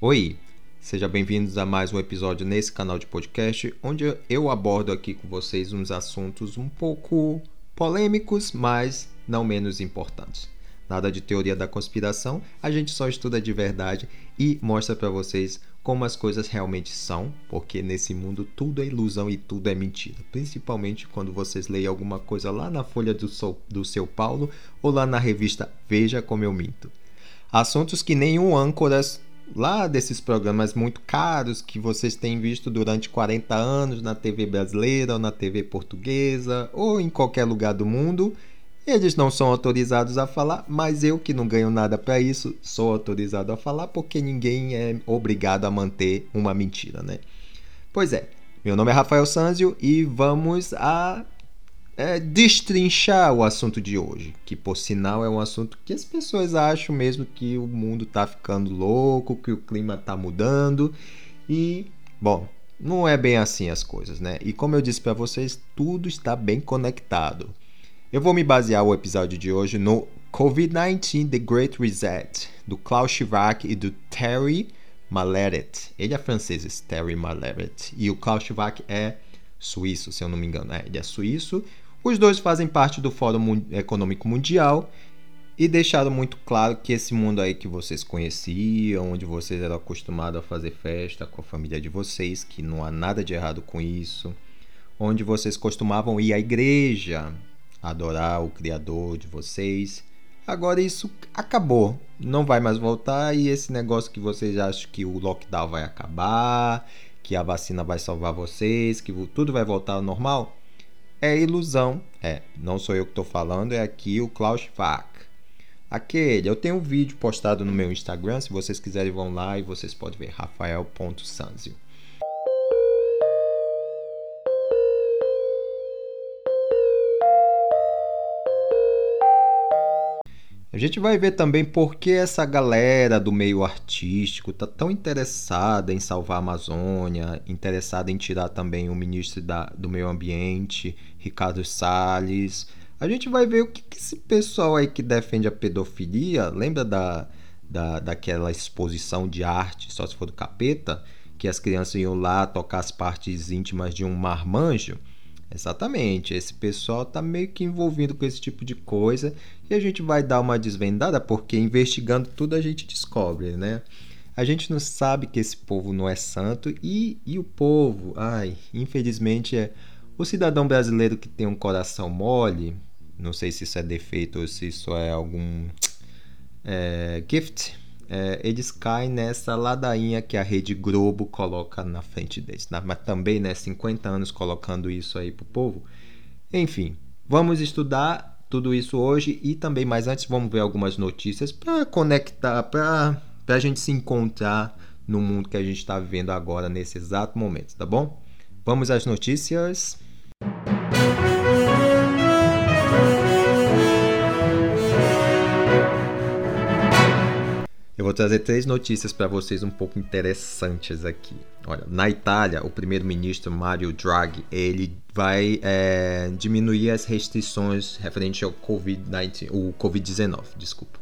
Oi, sejam bem-vindos a mais um episódio nesse canal de podcast, onde eu abordo aqui com vocês uns assuntos um pouco polêmicos, mas não menos importantes. Nada de teoria da conspiração, a gente só estuda de verdade e mostra para vocês como as coisas realmente são, porque nesse mundo tudo é ilusão e tudo é mentira. Principalmente quando vocês leem alguma coisa lá na folha do, Sol, do seu Paulo ou lá na revista Veja Como Eu Minto. Assuntos que nenhum âncoras lá desses programas muito caros que vocês têm visto durante 40 anos na TV brasileira ou na TV portuguesa ou em qualquer lugar do mundo. Eles não são autorizados a falar, mas eu que não ganho nada para isso, sou autorizado a falar porque ninguém é obrigado a manter uma mentira, né? Pois é, meu nome é Rafael Sanzio e vamos a é, destrinchar o assunto de hoje, que por sinal é um assunto que as pessoas acham mesmo que o mundo está ficando louco, que o clima está mudando e, bom, não é bem assim as coisas, né? E como eu disse para vocês, tudo está bem conectado. Eu vou me basear o episódio de hoje no COVID-19 The Great Reset, do Klaus Schwab e do Terry Maleret. Ele é francês, esse Terry Maleret, e o Klaus Schwab é suíço, se eu não me engano. É, ele é suíço. Os dois fazem parte do Fórum Econômico Mundial e deixaram muito claro que esse mundo aí que vocês conheciam, onde vocês eram acostumados a fazer festa com a família de vocês, que não há nada de errado com isso, onde vocês costumavam ir à igreja, adorar o Criador de vocês. Agora isso acabou, não vai mais voltar e esse negócio que vocês acham que o lockdown vai acabar, que a vacina vai salvar vocês, que tudo vai voltar ao normal, é ilusão. É, não sou eu que estou falando, é aqui o Klaus Fach. Aquele, eu tenho um vídeo postado no meu Instagram, se vocês quiserem vão lá e vocês podem ver, rafael.sanzio. A gente vai ver também por que essa galera do meio artístico tá tão interessada em salvar a Amazônia, interessada em tirar também o ministro da, do meio ambiente, Ricardo Salles. A gente vai ver o que, que esse pessoal aí que defende a pedofilia, lembra da, da, daquela exposição de arte, só se for do capeta, que as crianças iam lá tocar as partes íntimas de um marmanjo? Exatamente, esse pessoal está meio que envolvido com esse tipo de coisa e a gente vai dar uma desvendada porque investigando tudo a gente descobre, né? A gente não sabe que esse povo não é santo e, e o povo, ai, infelizmente é o cidadão brasileiro que tem um coração mole, não sei se isso é defeito ou se isso é algum é, gift, é, eles caem nessa ladainha que a Rede Globo coloca na frente deles. Mas também, né, 50 anos colocando isso aí pro povo. Enfim, vamos estudar tudo isso hoje e também, mais antes, vamos ver algumas notícias para conectar, para a gente se encontrar no mundo que a gente está vivendo agora, nesse exato momento, tá bom? Vamos às notícias. Eu vou trazer três notícias para vocês um pouco interessantes aqui. Olha, na Itália, o primeiro-ministro Mario Draghi ele vai é, diminuir as restrições referente ao Covid-19, o Covid-19, desculpa.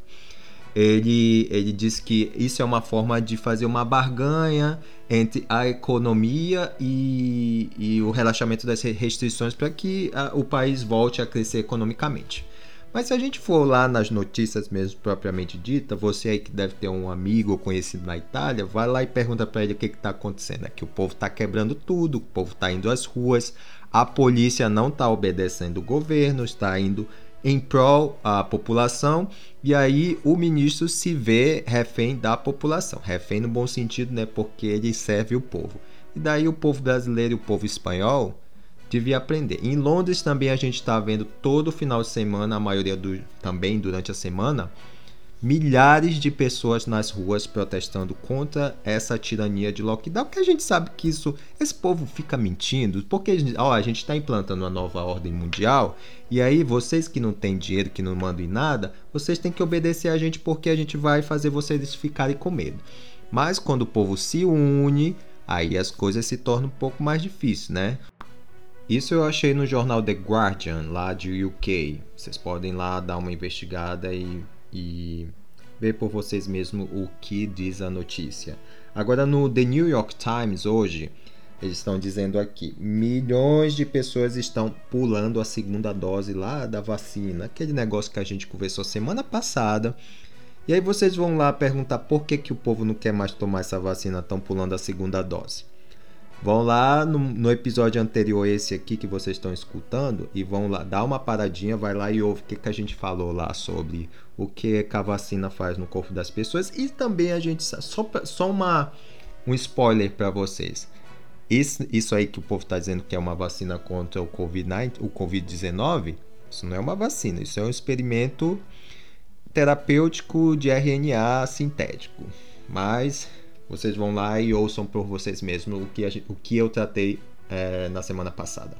Ele, ele diz que isso é uma forma de fazer uma barganha entre a economia e, e o relaxamento das restrições para que a, o país volte a crescer economicamente. Mas se a gente for lá nas notícias mesmo propriamente dita, você aí que deve ter um amigo ou conhecido na Itália, vai lá e pergunta para ele o que está acontecendo. É que o povo está quebrando tudo, o povo está indo às ruas, a polícia não está obedecendo o governo, está indo em prol à população e aí o ministro se vê refém da população, refém no bom sentido, né? Porque ele serve o povo. E daí o povo brasileiro e o povo espanhol devia aprender. Em Londres também a gente está vendo todo final de semana, a maioria do, também durante a semana, milhares de pessoas nas ruas protestando contra essa tirania de lockdown, porque a gente sabe que isso, esse povo fica mentindo, porque ó, a gente está implantando uma nova ordem mundial, e aí vocês que não têm dinheiro, que não mandam em nada, vocês têm que obedecer a gente porque a gente vai fazer vocês ficarem com medo. Mas quando o povo se une, aí as coisas se tornam um pouco mais difíceis, né? Isso eu achei no jornal The Guardian, lá de UK. Vocês podem lá dar uma investigada e, e ver por vocês mesmos o que diz a notícia. Agora no The New York Times hoje, eles estão dizendo aqui: milhões de pessoas estão pulando a segunda dose lá da vacina, aquele negócio que a gente conversou semana passada. E aí vocês vão lá perguntar por que, que o povo não quer mais tomar essa vacina, estão pulando a segunda dose. Vão lá no, no, episódio anterior, esse aqui que vocês estão escutando, e vão lá, dá uma paradinha, vai lá e ouve o que, que a gente falou lá sobre o que, a vacina faz no corpo das pessoas. E também a gente. Só, só uma, um spoiler para vocês. Isso, isso aí que o povo está dizendo que é uma vacina contra o Covid-19, o Covid-19, isso não é uma vacina, isso é um experimento terapêutico de RNA sintético. Mas vocês vão lá e ouçam por vocês mesmos o que, o que eu tratei é, na semana passada.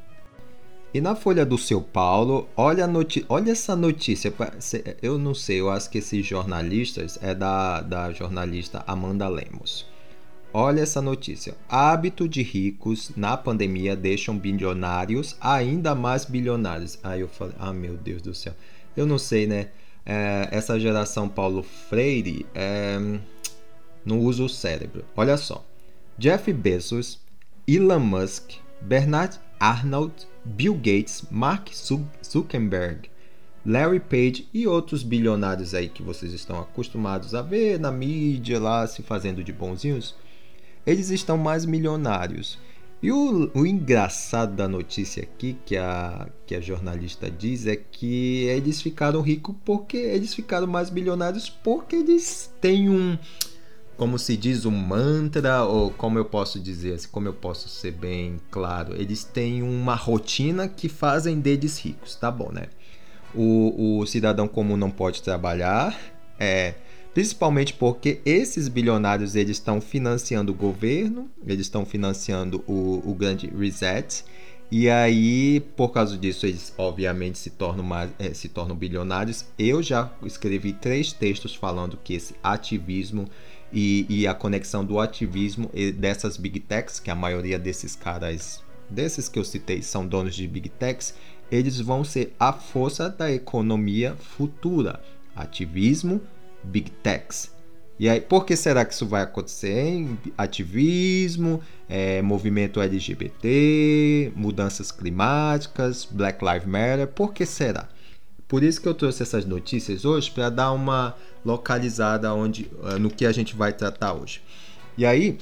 E na Folha do Seu Paulo, olha, olha essa notícia. Eu não sei, eu acho que esses jornalistas é da, da jornalista Amanda Lemos. Olha essa notícia. Hábito de ricos na pandemia deixam bilionários ainda mais bilionários. Aí eu falei, ah meu Deus do céu. Eu não sei, né? É, essa geração Paulo Freire é, não usa o cérebro. Olha só. Jeff Bezos, Elon Musk, Bernard Arnold, Bill Gates, Mark Zuckerberg, Larry Page e outros bilionários aí que vocês estão acostumados a ver na mídia lá se fazendo de bonzinhos eles estão mais milionários. E o, o, engraçado da notícia aqui, que a, que a jornalista diz, é que eles ficaram ricos porque eles ficaram mais milionários porque eles têm um, como se diz, um mantra, ou como eu posso dizer, assim, como eu posso ser bem claro, eles têm uma rotina que fazem deles ricos, tá bom, né? O, o cidadão comum não pode trabalhar, é principalmente porque esses bilionários eles estão financiando o governo, eles estão financiando o, o grande reset, e aí por causa disso eles obviamente se tornam, mais, é, se tornam bilionários. Eu já escrevi três textos falando que esse ativismo e, e a conexão do ativismo dessas big techs, que a maioria desses caras, desses que eu citei, são donos de big techs, eles vão ser a força da economia futura. Ativismo Big Techs. E aí, por que será que isso vai acontecer? Hein? Ativismo, é, movimento LGBT, mudanças climáticas, Black Lives Matter, por que será? Por isso que eu trouxe essas notícias hoje para dar uma localizada onde, eh, no que a gente vai tratar hoje. E aí,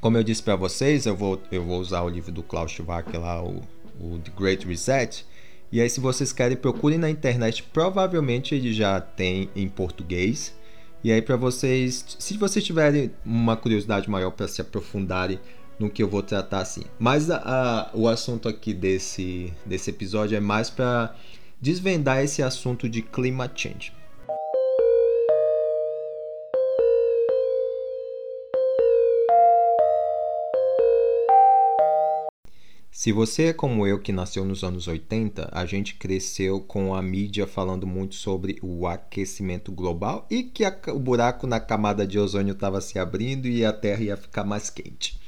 como eu disse para vocês, eu vou, eu vou usar o livro do Klaus Schwab lá, o, o The Great Reset. E aí, se vocês querem, procurem na internet. Provavelmente ele já tem em português. E aí, para vocês, se vocês tiverem uma curiosidade maior para se aprofundarem no que eu vou tratar assim. Mas a, a, o assunto aqui desse, desse episódio é mais para desvendar esse assunto de climate change. Se você é como eu que nasceu nos anos 80, a gente cresceu com a mídia falando muito sobre o aquecimento global e que a, o buraco na camada de ozônio estava se abrindo e a Terra ia ficar mais quente.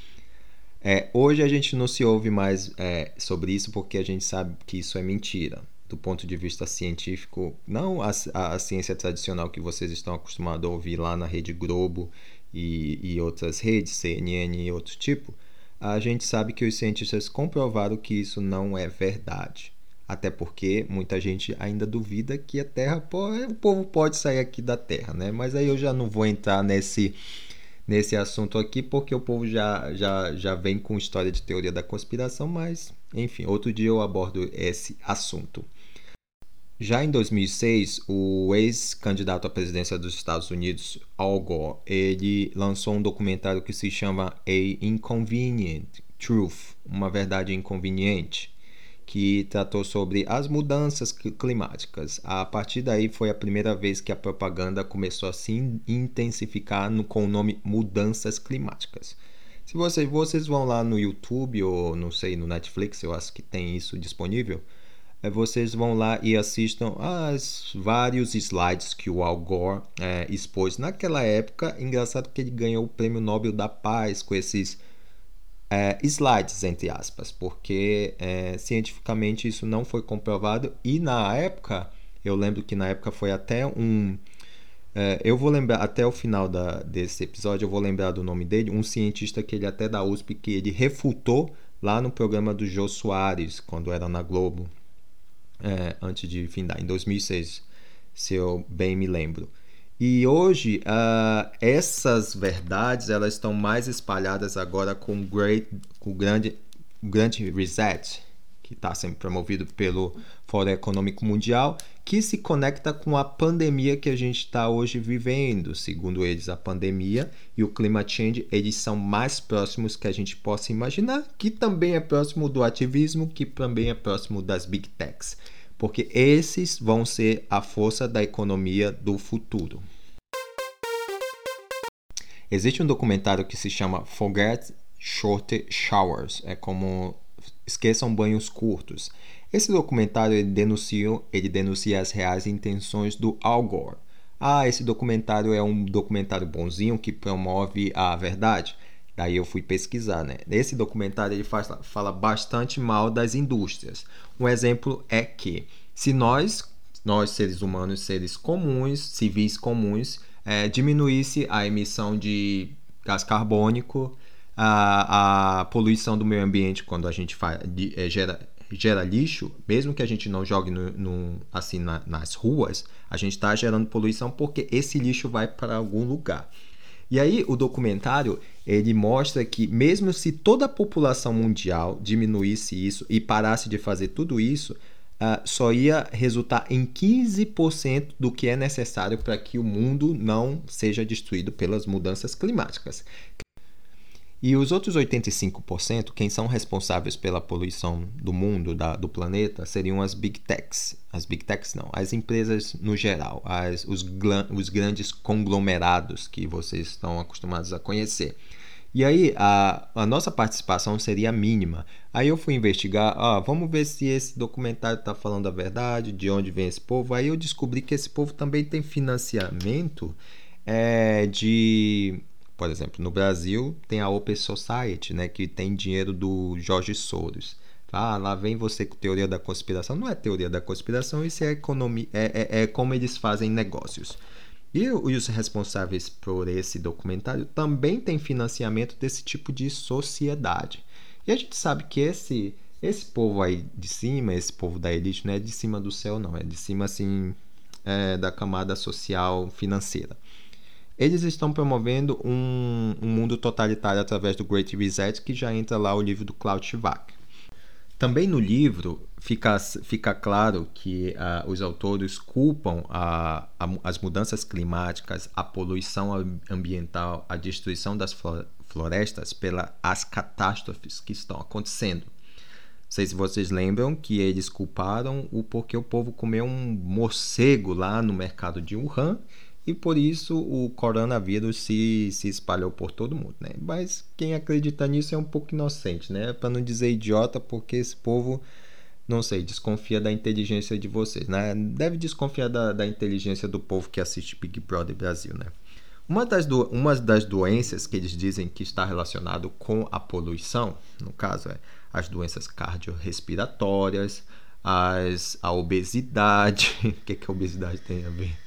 É, hoje a gente não se ouve mais é, sobre isso porque a gente sabe que isso é mentira. Do ponto de vista científico, não a, a, ciência tradicional que vocês estão acostumados a ouvir lá na Rede Globo e, e outras redes, CNN e outro tipo a gente sabe que os cientistas comprovaram que isso não é verdade. Até porque muita gente ainda duvida que a Terra, o povo pode sair aqui da Terra, né? Mas aí eu já não vou entrar nesse, nesse assunto aqui, porque o povo já, já, já vem com história de teoria da conspiração, mas enfim, outro dia eu abordo esse assunto. Já em 2006, o ex-candidato à presidência dos Estados Unidos, Al Gore, ele lançou um documentário que se chama A Inconvenient Truth, uma verdade inconveniente, que tratou sobre as mudanças climáticas. A partir daí foi a primeira vez que a propaganda começou a se intensificar no, com o nome mudanças climáticas. Se vocês, vocês vão lá no YouTube ou não sei no Netflix, eu acho que tem isso disponível vocês vão lá e assistam as vários slides que o Al Gore é, expôs naquela época. Engraçado que ele ganhou o Prêmio Nobel da Paz com esses é, slides, entre aspas, porque é, cientificamente isso não foi comprovado e na época, eu lembro que na época foi até um É, eu vou lembrar, até o final da, desse episódio, eu vou lembrar do nome dele, um cientista que ele até da USP, que ele refutou lá no programa do Jô Soares, quando era na Globo, é, antes de findar, em 2006, se eu bem me lembro. E hoje, uh, essas verdades elas estão mais espalhadas agora com, great, com o grande, o grande reset, que está sendo promovido pelo Fórum Econômico Mundial, que se conecta com a pandemia que a gente está hoje vivendo. Segundo eles, a pandemia e o climate change eles são mais próximos que a gente possa imaginar, que também é próximo do ativismo, que também é próximo das big techs, porque esses vão ser a força da economia do futuro. Existe um documentário que se chama Forget Short Showers, é como esqueçam banhos curtos. Esse documentário ele denuncia, ele denuncia as reais intenções do Al Gore. Ah, esse documentário é um documentário bonzinho que promove a verdade. Daí eu fui pesquisar, né? Nesse documentário ele faz, fala bastante mal das indústrias. Um exemplo é que se nós, nós seres humanos, seres comuns, civis comuns, é, diminuísse a emissão de gás carbônico, a, a poluição do meio ambiente quando a gente faz, de, é, gera, gera lixo, mesmo que a gente não jogue no, no assim na, nas ruas, a gente está gerando poluição porque esse lixo vai para algum lugar. E aí o documentário ele mostra que mesmo se toda a população mundial diminuísse isso e parasse de fazer tudo isso, uh, só ia resultar em 15% do que é necessário para que o mundo não seja destruído pelas mudanças climáticas. E os outros 85%, quem são responsáveis pela poluição do mundo, da, do planeta, seriam as big techs. As big techs não, as empresas no geral, as, os, os grandes conglomerados que vocês estão acostumados a conhecer. E aí a, a nossa participação seria mínima. Aí eu fui investigar, ah, vamos ver se esse documentário está falando a verdade, de onde vem esse povo. Aí eu descobri que esse povo também tem financiamento é, de por exemplo, no Brasil tem a Open Society, né, que tem dinheiro do Jorge Soros. Ah, lá vem você com teoria da conspiração. Não é teoria da conspiração, isso é economia, é, é, é como eles fazem negócios. E os responsáveis por esse documentário também têm financiamento desse tipo de sociedade. E a gente sabe que esse esse povo aí de cima, esse povo da elite, não é de cima do céu, não, é de cima assim é, da camada social financeira. Eles estão promovendo um, um, mundo totalitário através do Great Reset, que já entra lá o livro do Klaus Schwab. Também no livro fica, fica claro que uh, os autores culpam a, a, as mudanças climáticas, a poluição ambiental, a destruição das florestas pelas catástrofes que estão acontecendo. Não sei se vocês lembram que eles culparam o porque o povo comeu um morcego lá no mercado de Wuhan e por isso o coronavírus se, se espalhou por todo mundo, né? Mas quem acredita nisso é um pouco inocente, né? Para não dizer idiota, porque esse povo, não sei, desconfia da inteligência de vocês, né? Deve desconfiar da, da inteligência do povo que assiste Big Brother Brasil, né? Uma das, do, uma das doenças que eles dizem que está relacionado com a poluição, no caso é as doenças cardiorrespiratórias, as, a obesidade. o que, que a obesidade tem a ver?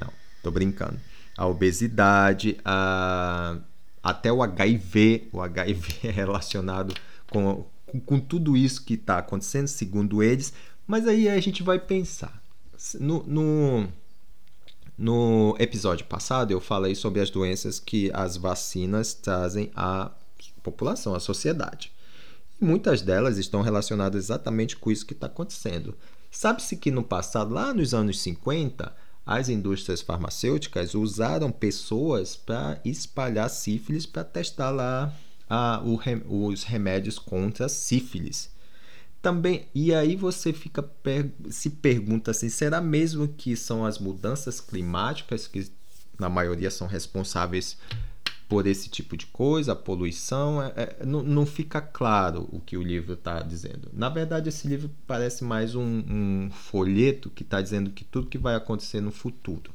Não. Tô brincando. A obesidade, a... até o HIV. O HIV é relacionado com, com, tudo isso que está acontecendo, segundo eles. Mas aí a gente vai pensar. No, no, no episódio passado, eu falei sobre as doenças que as vacinas trazem à população, à sociedade. Muitas delas estão relacionadas exatamente com isso que está acontecendo. Sabe-se que no passado, lá nos anos 50, as indústrias farmacêuticas usaram pessoas para espalhar sífilis para testar lá a, o, os remédios contra sífilis. Também, e aí você fica se pergunta assim, será mesmo que são as mudanças climáticas que na maioria são responsáveis por esse tipo de coisa, a poluição, é, é, não, não, fica claro o que o livro está dizendo. Na verdade, esse livro parece mais um, um folheto que está dizendo que tudo que vai acontecer no futuro.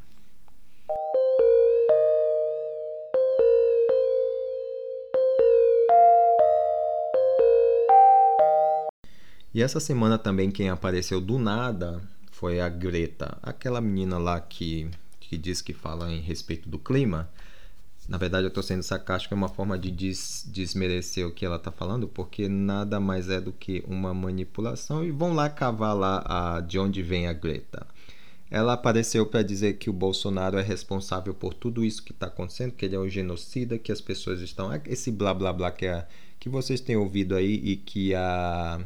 E essa semana também quem apareceu do nada foi a Greta, aquela menina lá que que diz que fala em respeito do clima. Na verdade, eu estou sendo sarcástico, é uma forma de des desmerecer o que ela está falando, porque nada mais é do que uma manipulação. E vão lá cavar lá a, de onde vem a Greta. Ela apareceu para dizer que o Bolsonaro é responsável por tudo isso que está acontecendo, que ele é um genocida, que as pessoas estão. Esse blá blá blá que, é, que vocês têm ouvido aí e que a,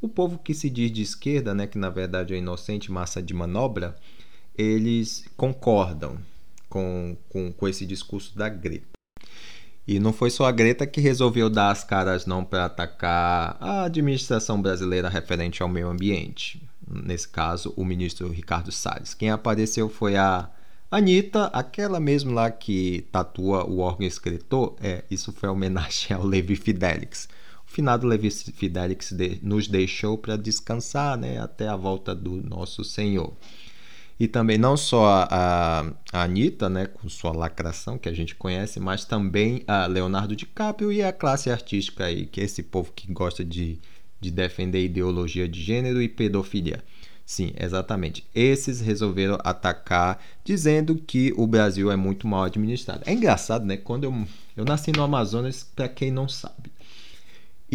o povo que se diz de esquerda, né, que na verdade é inocente, massa de manobra, eles concordam com, com, com esse discurso da Greta. E não foi só a Greta que resolveu dar as caras não para atacar a administração brasileira referente ao meio ambiente. Nesse caso, o ministro Ricardo Salles. Quem apareceu foi a Anitta, aquela mesmo lá que tatua o órgão escritor. É, isso foi homenagem ao Levi Fidelix. O finado Levi Fidelix de, nos deixou para descansar né, até a volta do nosso Senhor. E também não só a, a Anitta, né, com sua lacração que a gente conhece, mas também a Leonardo DiCaprio e a classe artística aí, que é esse povo que gosta de, de defender ideologia de gênero e pedofilia. Sim, exatamente. Esses resolveram atacar, dizendo que o Brasil é muito mal administrado. É engraçado, né? Quando eu, eu nasci no Amazonas, para quem não sabe.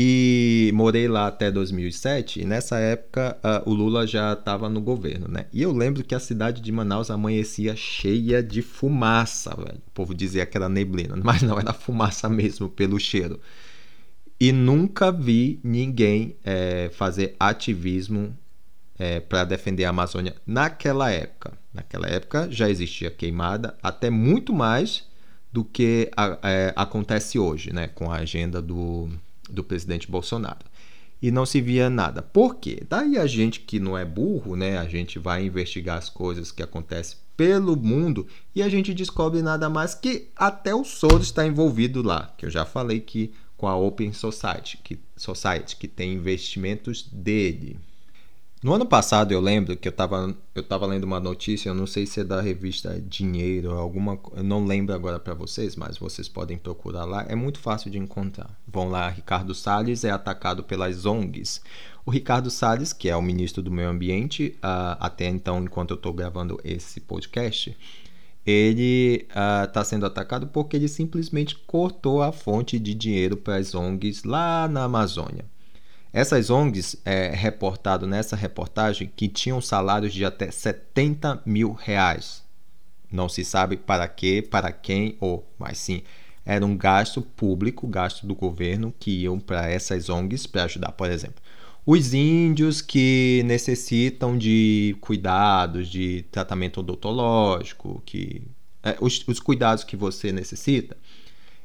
E morei lá até 2007, e nessa época uh, o Lula já estava no governo, né? E eu lembro que a cidade de Manaus amanhecia cheia de fumaça, velho. O povo dizia que era neblina, mas não, era fumaça mesmo, pelo cheiro. E nunca vi ninguém é, fazer ativismo é, para defender a Amazônia naquela época. Naquela época já existia queimada, até muito mais do que a, é, acontece hoje, né? Com a agenda do do presidente Bolsonaro. E não se via nada. Por quê? Daí a gente que não é burro, né? A gente vai investigar as coisas que acontecem pelo mundo e a gente descobre nada mais que até o Soros está envolvido lá. Que eu já falei que com a Open Society, que, Society, que tem investimentos dele. No ano passado eu lembro que eu estava eu tava lendo uma notícia, eu não sei se é da revista Dinheiro, alguma, eu não lembro agora para vocês, mas vocês podem procurar lá, é muito fácil de encontrar. Vão lá, Ricardo Salles é atacado pelas ONGs. O Ricardo Salles, que é o ministro do Meio Ambiente, uh, até então, enquanto eu estou gravando esse podcast, ele está ah, uh, sendo atacado porque ele simplesmente cortou a fonte de dinheiro para as ONGs lá na Amazônia. Essas ONGs, é reportado nessa reportagem, que tinham salários de até 70 mil reais. Não se sabe para que, para quem, ou, mas sim, era um gasto público, gasto do governo, que iam para essas ONGs para ajudar, por exemplo, os índios que necessitam de cuidados, de tratamento odontológico, que é, os, os cuidados que você necessita.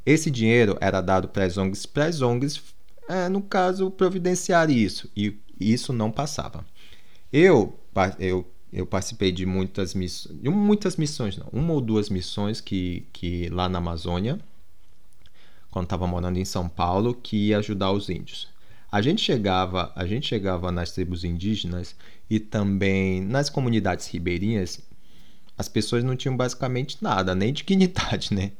Esse dinheiro era dado para as ONGs, para as ONGs é, no caso, providenciar isso. E isso não passava. Eu, eu, eu participei de muitas missões, muitas missões, não, uma ou duas missões que, que lá na Amazônia, quando estava morando em São Paulo, que ia ajudar os índios. A gente chegava, a gente chegava nas tribos indígenas e também nas comunidades ribeirinhas, as pessoas não tinham basicamente nada, nem dignidade, né?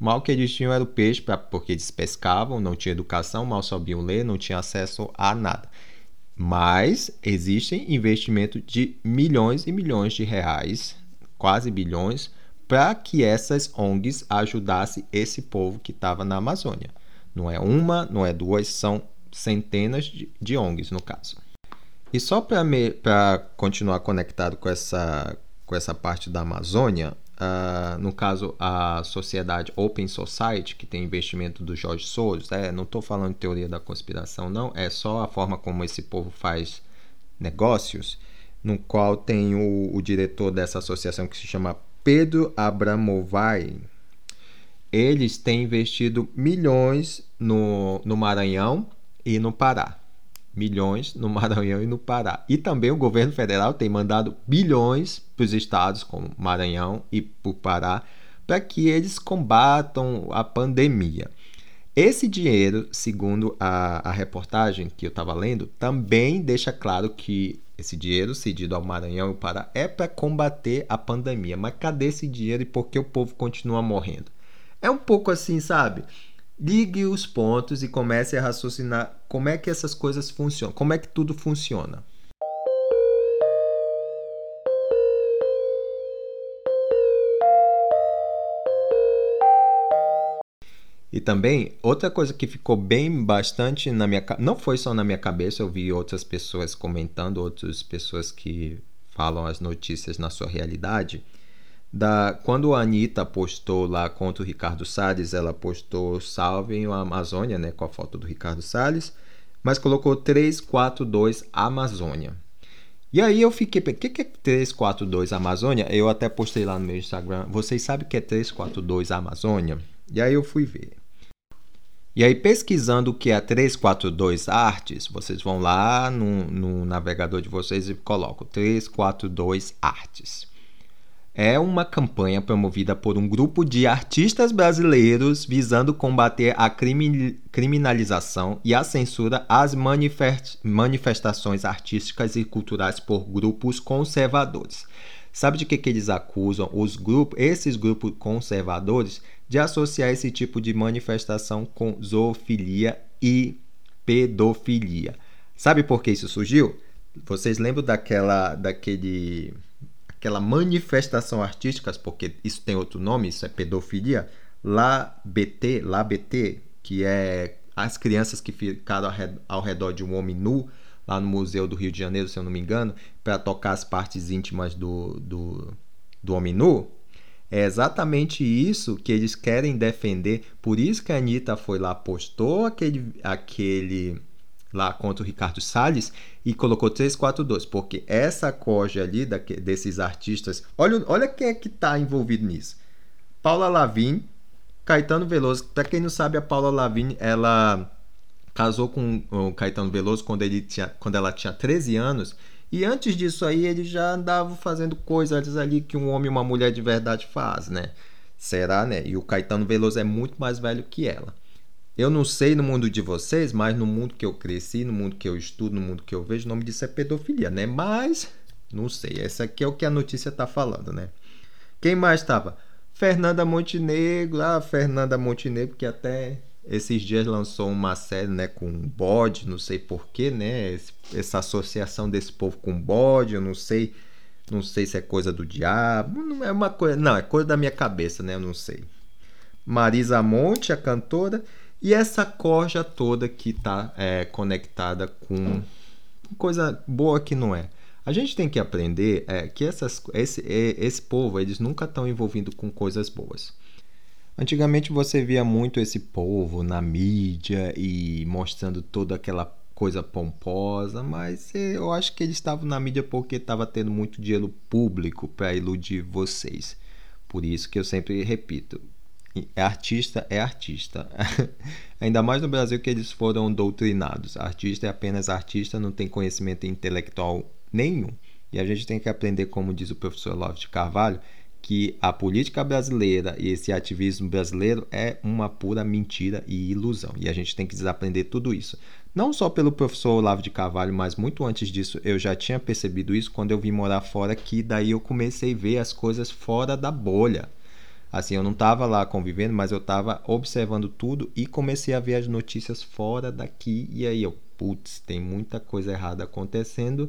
Mal que eles tinham era o peixe, pra, porque eles pescavam, não tinha educação, mal sabiam ler, não tinha acesso a nada. Mas existem investimentos de milhões e milhões de reais, quase bilhões, para que essas ONGs ajudassem esse povo que estava na Amazônia. Não é uma, não é duas, são centenas de, de ONGs no caso. E só para continuar conectado com essa, com essa parte da Amazônia, Uh, no caso, a sociedade Open Society, que tem investimento do Jorge Soros, é, não estou falando de teoria da conspiração, não, é só a forma como esse povo faz negócios, no qual tem o, o diretor dessa associação que se chama Pedro Abramovay. Eles têm investido milhões no, no Maranhão e no Pará milhões no Maranhão e no Pará. E também o governo federal tem mandado bilhões para os estados como Maranhão e o Pará para que eles combatam a pandemia. Esse dinheiro, segundo a, a reportagem que eu estava lendo, também deixa claro que esse dinheiro cedido ao Maranhão e Pará é para combater a pandemia. Mas cadê esse dinheiro e por que o povo continua morrendo? É um pouco assim, sabe? ligue os pontos e comece a raciocinar como é que essas coisas funcionam, como é que tudo funciona. E também, outra coisa que ficou bem bastante na minha não foi só na minha cabeça, eu vi outras pessoas comentando, outras pessoas que falam as notícias na sua realidade. Da, quando a Anitta postou lá contra o Ricardo Salles, ela postou Salve a Amazônia, né, com a foto do Ricardo Salles, mas colocou 342 Amazônia. E aí eu fiquei, o que, que é 342 Amazônia? Eu até postei lá no meu Instagram. Vocês sabem o que é 342 Amazônia? E aí eu fui ver. E aí, pesquisando o que é 342 Artes, vocês vão lá no, no navegador de vocês e colocam 342 Artes é uma campanha promovida por um grupo de artistas brasileiros visando combater a criminalização e a censura às manifestações artísticas e culturais por grupos conservadores. Sabe de que, que eles acusam os grupos, esses grupos conservadores de associar esse tipo de manifestação com zoofilia e pedofilia? Sabe por que isso surgiu? Vocês lembram daquela daquele aquela manifestação artística, porque isso tem outro nome, isso é pedofilia, lá BT, lá BT, que é as crianças que ficaram ao redor de um homem nu, lá no Museu do Rio de Janeiro, se eu não me engano, para tocar as partes íntimas do, do, do homem nu. É exatamente isso que eles querem defender. Por isso que a Anitta foi lá, postou aquele, aquele lá contra o Ricardo Salles e colocou 342, porque essa corja ali da, desses artistas, olha, olha quem é que está envolvido nisso. Paula Lavigne, Caetano Veloso. Para quem não sabe, a Paula Lavigne, ela casou com o Caetano Veloso quando, ele tinha, quando ela tinha 13 anos. E antes disso aí, ele já andava fazendo coisas ali que um homem e uma mulher de verdade faz, né? Será, né? E o Caetano Veloso é muito mais velho que ela. Eu não sei no mundo de vocês, mas no mundo que eu cresci, no mundo que eu estudo, no mundo que eu vejo, o nome disso é pedofilia, né? Mas, não sei. Essa aqui é o que a notícia está falando, né? Quem mais estava? Fernanda Montenegro. Ah, Fernanda Montenegro, que até esses dias lançou uma série, né, com bode, não sei porquê, né? essa associação desse povo com bode, eu não sei. Não sei se é coisa do diabo. Não é uma coisa. Não, é coisa da minha cabeça, né? Eu não sei. Marisa Monte, a cantora. E essa corja toda que está é, conectada com coisa boa que não é. A gente tem que aprender é, que essas, esse, esse povo eles nunca estão envolvidos com coisas boas. Antigamente você via muito esse povo na mídia e mostrando toda aquela coisa pomposa, mas eu acho que eles estavam na mídia porque estava tendo muito dinheiro público para iludir vocês. Por isso que eu sempre repito, artista é artista. Ainda mais no Brasil que eles foram doutrinados. Artista é apenas artista, não tem conhecimento intelectual nenhum. E a gente tem que aprender, como diz o professor Love de Carvalho, que a política brasileira e esse ativismo brasileiro é uma pura mentira e ilusão. E a gente tem que desaprender tudo isso. Não só pelo professor Olavo de Carvalho, mas muito antes disso eu já tinha percebido isso quando eu vim morar fora, que daí eu comecei a ver as coisas fora da bolha. Assim, eu não estava lá convivendo, mas eu estava observando tudo e comecei a ver as notícias fora daqui. E aí eu, putz, tem muita coisa errada acontecendo.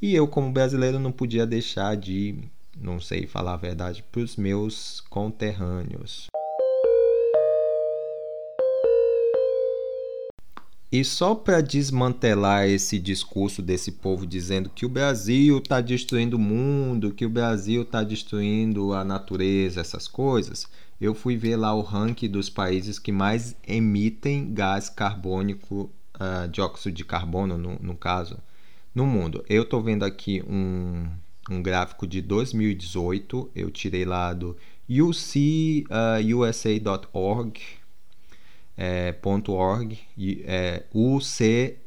E eu, como brasileiro, não podia deixar de, não sei falar a verdade, para os meus conterrâneos. E só para desmantelar esse discurso desse povo dizendo que o Brasil está destruindo o mundo, que o Brasil está destruindo a natureza, essas coisas, eu fui ver lá o ranking dos países que mais emitem gás carbônico, uh, dióxido de carbono, no, no caso, no mundo. Eu estou vendo aqui um, um gráfico de 2018, eu tirei lá do ucusa.org é, .org, é, ucsuca.org,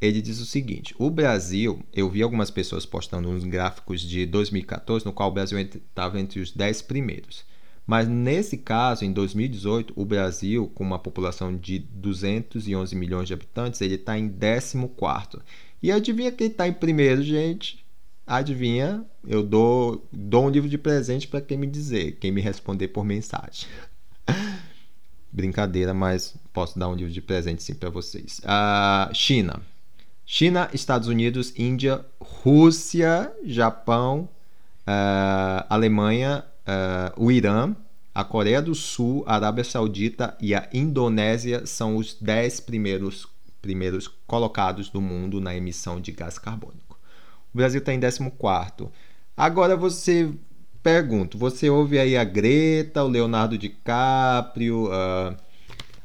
ele diz o seguinte: o Brasil, eu vi algumas pessoas postando uns gráficos de 2014, no qual o Brasil estava entre os 10 primeiros. Mas nesse caso, em 2018, o Brasil, com uma população de 211 milhões de habitantes, ele está em 14. E adivinha quem está em primeiro, gente? Adivinha? Eu dou, dou um livro de presente para quem me dizer, quem me responder por mensagem. Brincadeira, mas posso dar um livro de presente sim para vocês. Uh, China. China, Estados Unidos, Índia, Rússia, Japão, uh, Alemanha, uh, o Irã, a Coreia do Sul, a Arábia Saudita e a Indonésia são os 10 primeiros, primeiros colocados do mundo na emissão de gás carbônico. O Brasil está em 14. Agora você pergunta: você ouve aí a Greta, o Leonardo DiCaprio, uh,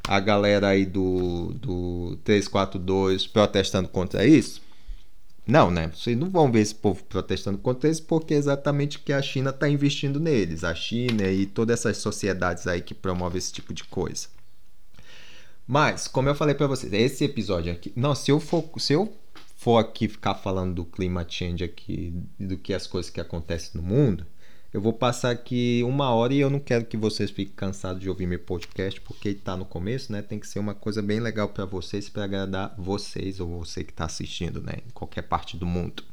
a galera aí do, do 342 protestando contra isso? Não, né? Vocês não vão ver esse povo protestando contra isso porque é exatamente que a China está investindo neles. A China e todas essas sociedades aí que promovem esse tipo de coisa. Mas, como eu falei para vocês, esse episódio aqui. Não, se eu for, se eu for aqui ficar falando do climate change aqui, do que as coisas que acontecem no mundo, eu vou passar aqui uma hora e eu não quero que vocês fiquem cansados de ouvir meu podcast, porque está no começo, né? Tem que ser uma coisa bem legal para vocês, para agradar vocês ou você que está assistindo, né? Em qualquer parte do mundo.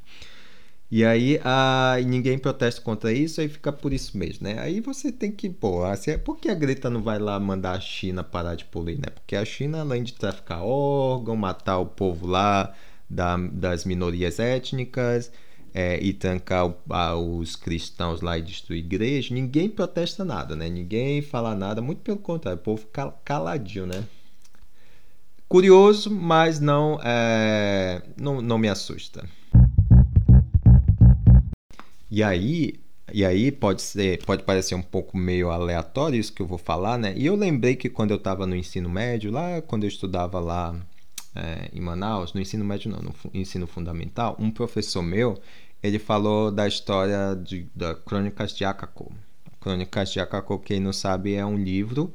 E aí a, ninguém protesta contra isso, aí fica por isso mesmo, né? Aí você tem que, pô, assim, por que a Greta não vai lá mandar a China parar de poluir, né? Porque a China, além de traficar órgão, matar o povo lá da, das minorias étnicas, é, e trancar o, a, os cristãos lá e destruir igreja, ninguém protesta nada, né? Ninguém fala nada, muito pelo contrário, o povo caladinho, né? Curioso, mas não, é, não, não me assusta. E aí, e aí pode ser, pode parecer um pouco meio aleatório isso que eu vou falar, né? E eu lembrei que quando eu estava no ensino médio, lá quando eu estudava lá é, em Manaus, no ensino médio não, no ensino fundamental, um professor meu, ele falou da história de, da Crônicas de Akako. Crônicas de Akako, quem não sabe, é um livro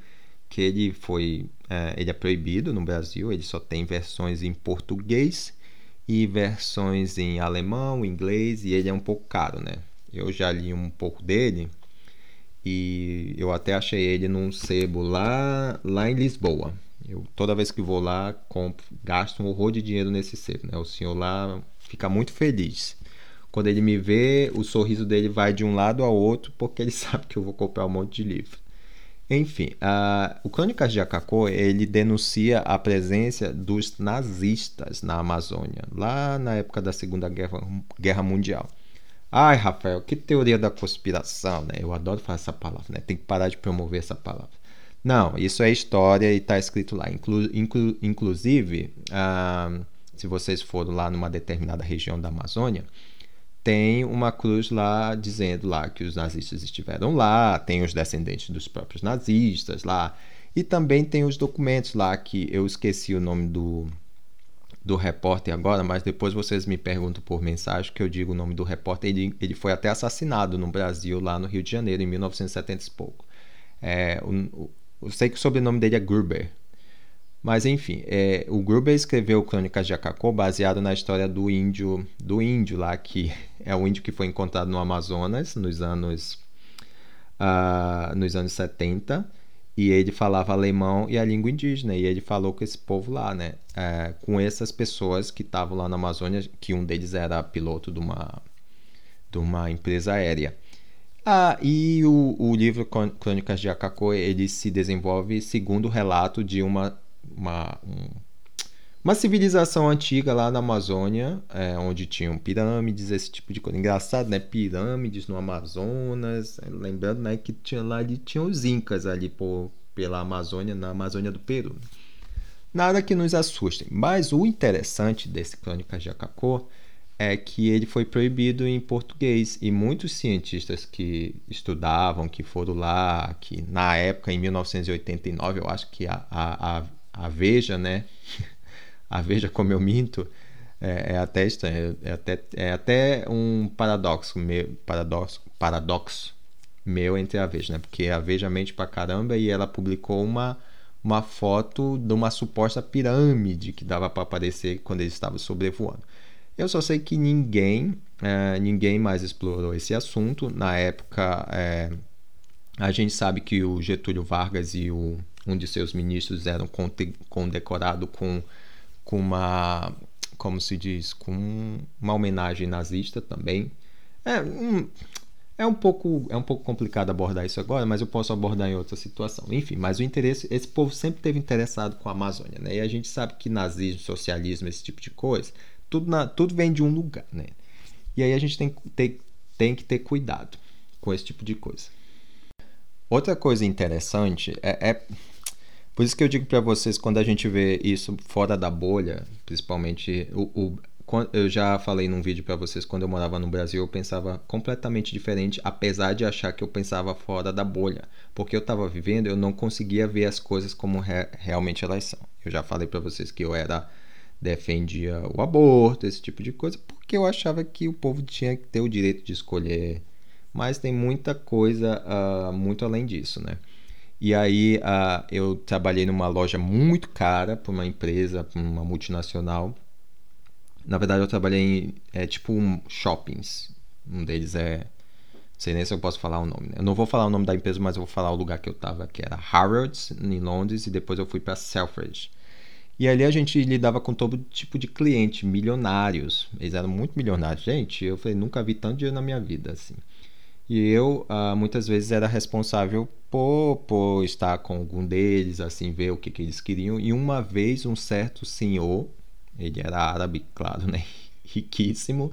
que ele foi, é, ele é proibido no Brasil, ele só tem versões em português e versões em alemão, inglês, e ele é um pouco caro, né? Eu já li um pouco dele e eu até achei ele num sebo lá, lá em Lisboa. Eu toda vez que vou lá, compro, gasto um horror de dinheiro nesse sebo, né? O senhor lá fica muito feliz. Quando ele me vê, o sorriso dele vai de um lado ao outro, porque ele sabe que eu vou comprar um monte de livro. Enfim, uh, o Crônicas de Acacô, ele denuncia a presença dos nazistas na Amazônia, lá na época da Segunda Guerra, Guerra Mundial. Ai, Rafael, que teoria da conspiração, né? Eu adoro falar essa palavra, né? Tem que parar de promover essa palavra. Não, isso é história e está escrito lá. Inclu, inclu, inclusive, uh, se vocês forem lá numa determinada região da Amazônia, tem uma cruz lá dizendo lá que os nazistas estiveram lá, tem os descendentes dos próprios nazistas lá, e também tem os documentos lá que eu esqueci o nome do, do repórter agora, mas depois vocês me perguntam por mensagem que eu digo o nome do repórter. Ele, ele foi até assassinado no Brasil, lá no Rio de Janeiro, em 1970 e pouco. É, o, eu sei que o sobrenome dele é Gruber, mas enfim, é, o Gruber escreveu Crônicas de Acacô baseado na história do índio, do índio lá, que é o índio que foi encontrado no Amazonas nos anos, uh, nos anos 70. E ele falava alemão e a língua indígena. E ele falou com esse povo lá, né? É, com essas pessoas que estavam lá na Amazônia, que um deles era piloto de uma, de uma empresa aérea. Ah, e o, o livro Crônicas de Acacô, ele se desenvolve segundo o relato de uma uma, um, uma civilização antiga lá na Amazônia, é, onde tinham pirâmides, esse tipo de coisa. Engraçado, né? Pirâmides no Amazonas. Lembrando né, que tinha lá ali tinha os Incas ali por, pela Amazônia, na Amazônia do Peru. Nada que nos assuste. Mas o interessante desse Crônicas de Acacô é que ele foi proibido em português e muitos cientistas que estudavam, que foram lá, que na época, em 1989, eu acho que a, a, a Veja, né? A Veja como eu minto, é, é até estranho, é até, é até um paradoxo meu, paradoxo, paradoxo meu entre a Veja, né? Porque a Veja mente pra caramba e ela publicou uma, uma foto de uma suposta pirâmide que dava para aparecer quando eles estavam sobrevoando. Eu só sei que ninguém, é, ninguém mais explorou esse assunto. Na época, é, a gente sabe que o Getúlio Vargas e o um de seus ministros eram condecorado com, com uma, como se diz, com uma homenagem nazista também. É um, é um pouco é um pouco complicado abordar isso agora, mas eu posso abordar em outra situação. Enfim, mas o interesse, esse povo sempre teve interessado com a Amazônia, né? E a gente sabe que nazismo, socialismo, esse tipo de coisa, tudo na, tudo vem de um lugar, né? E aí a gente tem, tem, tem que ter cuidado com esse tipo de coisa. outra coisa interessante é, é por isso que eu digo para vocês, quando a gente vê isso fora da bolha, principalmente o, o eu já falei num vídeo para vocês quando eu morava no Brasil, eu pensava completamente diferente, apesar de achar que eu pensava fora da bolha, porque eu estava vivendo, eu não conseguia ver as coisas como re realmente elas são. Eu já falei para vocês que eu era defendia o aborto, esse tipo de coisa, porque eu achava que o povo tinha que ter o direito de escolher. Mas tem muita coisa uh, muito além disso, né? E aí uh, eu trabalhei numa loja muito cara para uma empresa, para uma multinacional. Na verdade eu trabalhei em é, tipo um shoppings. Um deles é. Não sei nem se eu posso falar o nome. Né? Eu não vou falar o nome da empresa, mas eu vou falar o lugar que eu estava, que era Harrods, em Londres, e depois eu fui para Selfridge. E ali a gente lidava com todo tipo de cliente, milionários. Eles eram muito milionários. Gente, eu falei, nunca vi tanto dinheiro na minha vida, assim. E eu, uh, muitas vezes, era responsável por, estar com algum deles, assim, ver o que, que eles queriam. E uma vez, um certo senhor, ele era árabe, claro, né? Riquíssimo.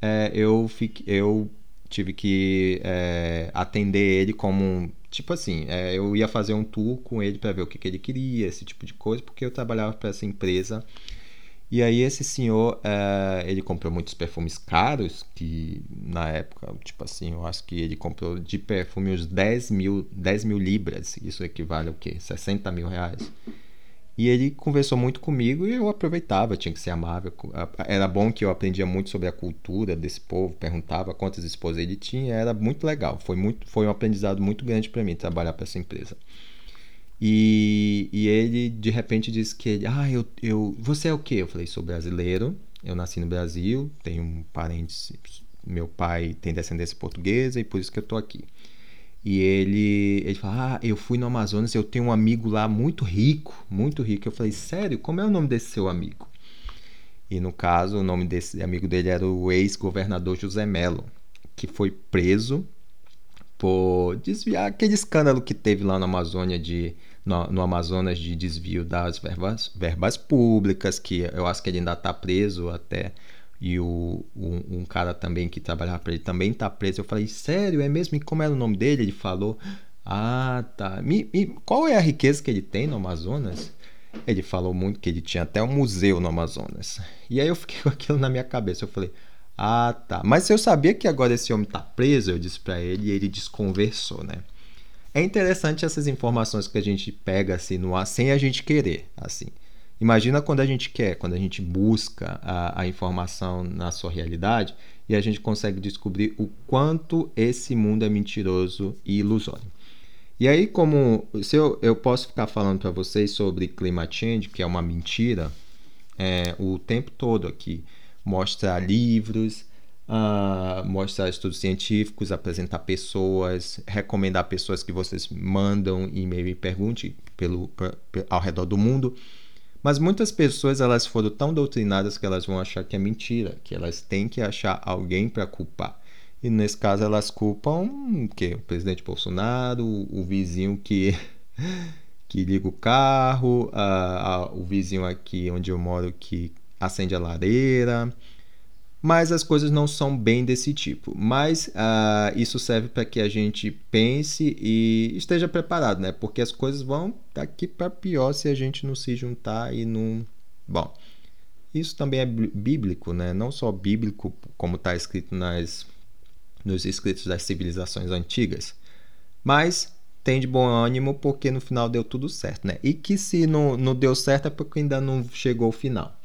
É, eu, fiquei, eu tive que é, atender ele como tipo assim, é, eu ia fazer um tour com ele para ver o que, que, ele queria, esse tipo de coisa, porque eu trabalhava para essa empresa e aí esse senhor, é, ele comprou muitos perfumes caros, que na época, tipo assim, eu acho que ele comprou de perfume uns 10 mil, 10 mil libras, isso equivale ao quê? 60 mil reais. E ele conversou muito comigo e eu aproveitava, tinha que ser amável. Era bom que eu aprendia muito sobre a cultura desse povo, perguntava quantas esposas ele tinha, era muito legal. Foi, muito, foi um aprendizado muito grande para mim trabalhar para essa empresa. E, e ele de repente disse que ele, ah, eu, eu, você é o quê? Eu falei, sou brasileiro, eu nasci no Brasil, tenho parentes, meu pai tem descendência portuguesa e por isso que eu tô aqui. E ele, ele fala, ah, eu fui no Amazonas, eu tenho um amigo lá muito rico, muito rico. Eu falei, sério? Como é o nome desse seu amigo? E no caso, o nome desse amigo dele era o ex-governador José Melo, que foi preso por desviar aquele escândalo que teve lá na Amazônia de no, no Amazonas de desvio das verbas, verbas públicas, que eu acho que ele ainda está preso até. E o, um, um, cara também que trabalhava para ele também está preso. Eu falei, sério, é mesmo? E como era o nome dele? Ele falou, ah, tá. Me, me, qual é a riqueza que ele tem no Amazonas? Ele falou muito que ele tinha até um museu no Amazonas. E aí eu fiquei com aquilo na minha cabeça. Eu falei, ah, tá. Mas eu sabia que agora esse homem tá preso, eu disse para ele e ele desconversou, né? É interessante essas informações que a gente pega assim no ar sem a gente querer, assim. Imagina quando a gente quer, quando a gente busca a, a informação na sua realidade e a gente consegue descobrir o quanto esse mundo é mentiroso e ilusório. E aí, como se eu, eu posso ficar falando para vocês sobre climate change, que é uma mentira, é, o tempo todo aqui mostrar livros, uh, mostrar estudos científicos, apresentar pessoas, recomendar pessoas que vocês mandam e-mail e pergunte pelo, ao redor do mundo. Mas muitas pessoas elas foram tão doutrinadas que elas vão achar que é mentira, que elas têm que achar alguém para culpar. E nesse caso elas culpam que o presidente Bolsonaro, o, o vizinho que que liga o carro, o vizinho aqui onde eu moro que acende a lareira. Mas as coisas não são bem desse tipo. Mas uh, isso serve para que a gente pense e esteja preparado, né? Porque as coisas vão daqui para pior se a gente não se juntar e não. Bom, isso também é bíblico, né? Não só bíblico, como está escrito nas, nos escritos das civilizações antigas, mas tem de bom ânimo porque no final deu tudo certo, né? E que se não, não deu certo é porque ainda não chegou ao final.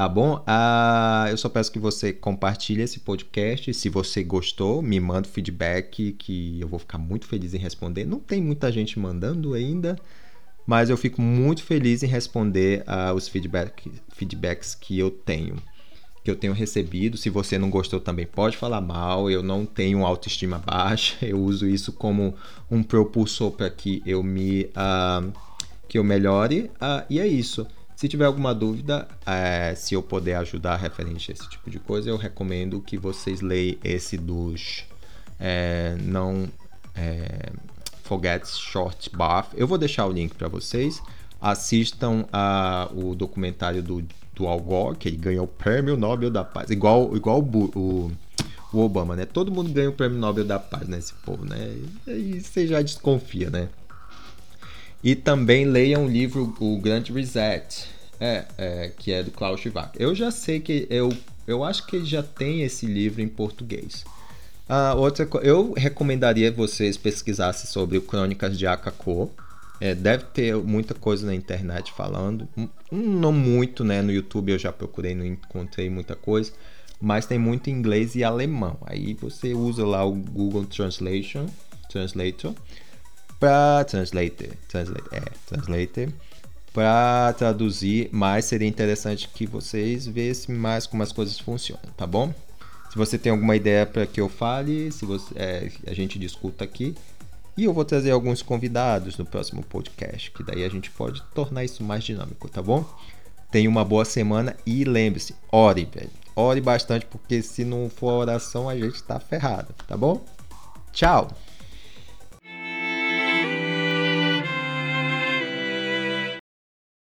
Tá bom? Ah, eu só peço que você compartilhe esse podcast. Se você gostou, me manda feedback que eu vou ficar muito feliz em responder. Não tem muita gente mandando ainda, mas eu fico muito feliz em responder uh, os feedback, feedbacks que eu tenho. Que eu tenho recebido. Se você não gostou também pode falar mal. Eu não tenho autoestima baixa. Eu uso isso como um propulsor para que eu me uh, que eu melhore. Uh, e é isso. Se tiver alguma dúvida, é, se eu puder ajudar referente a esse tipo de coisa, eu recomendo que vocês leiam esse dos é, não é, Forget Short Bath. Eu vou deixar o link para vocês. Assistam a, o documentário do, do Al Gore, que ele ganhou o Prêmio Nobel da Paz. Igual, igual o, o, o Obama, né? Todo mundo ganha o prêmio Nobel da Paz, né? Povo, né? E você já desconfia, né? E também leiam o livro O Grande Reset, é, é, que é do Klaus Schwab. Eu já sei que eu, eu acho que já tem esse livro em português. Ah, outra, eu recomendaria vocês pesquisassem sobre o Crônicas de Akako. É, deve ter muita coisa na internet falando. Não muito, né? No YouTube eu já procurei, não encontrei muita coisa. Mas tem muito inglês e alemão. Aí você usa lá o Google Translation, Translator para translator, é, translator para traduzir, mas seria interessante que vocês vissem mais como as coisas funcionam, tá bom? Se você tem alguma ideia para que eu fale, se você, é, a gente discuta aqui. E eu vou trazer alguns convidados no próximo podcast, que daí a gente pode tornar isso mais dinâmico, tá bom? Tenha uma boa semana e lembre-se, ore, velho. Ore bastante, porque se não for oração, a gente tá ferrado, tá bom? Tchau!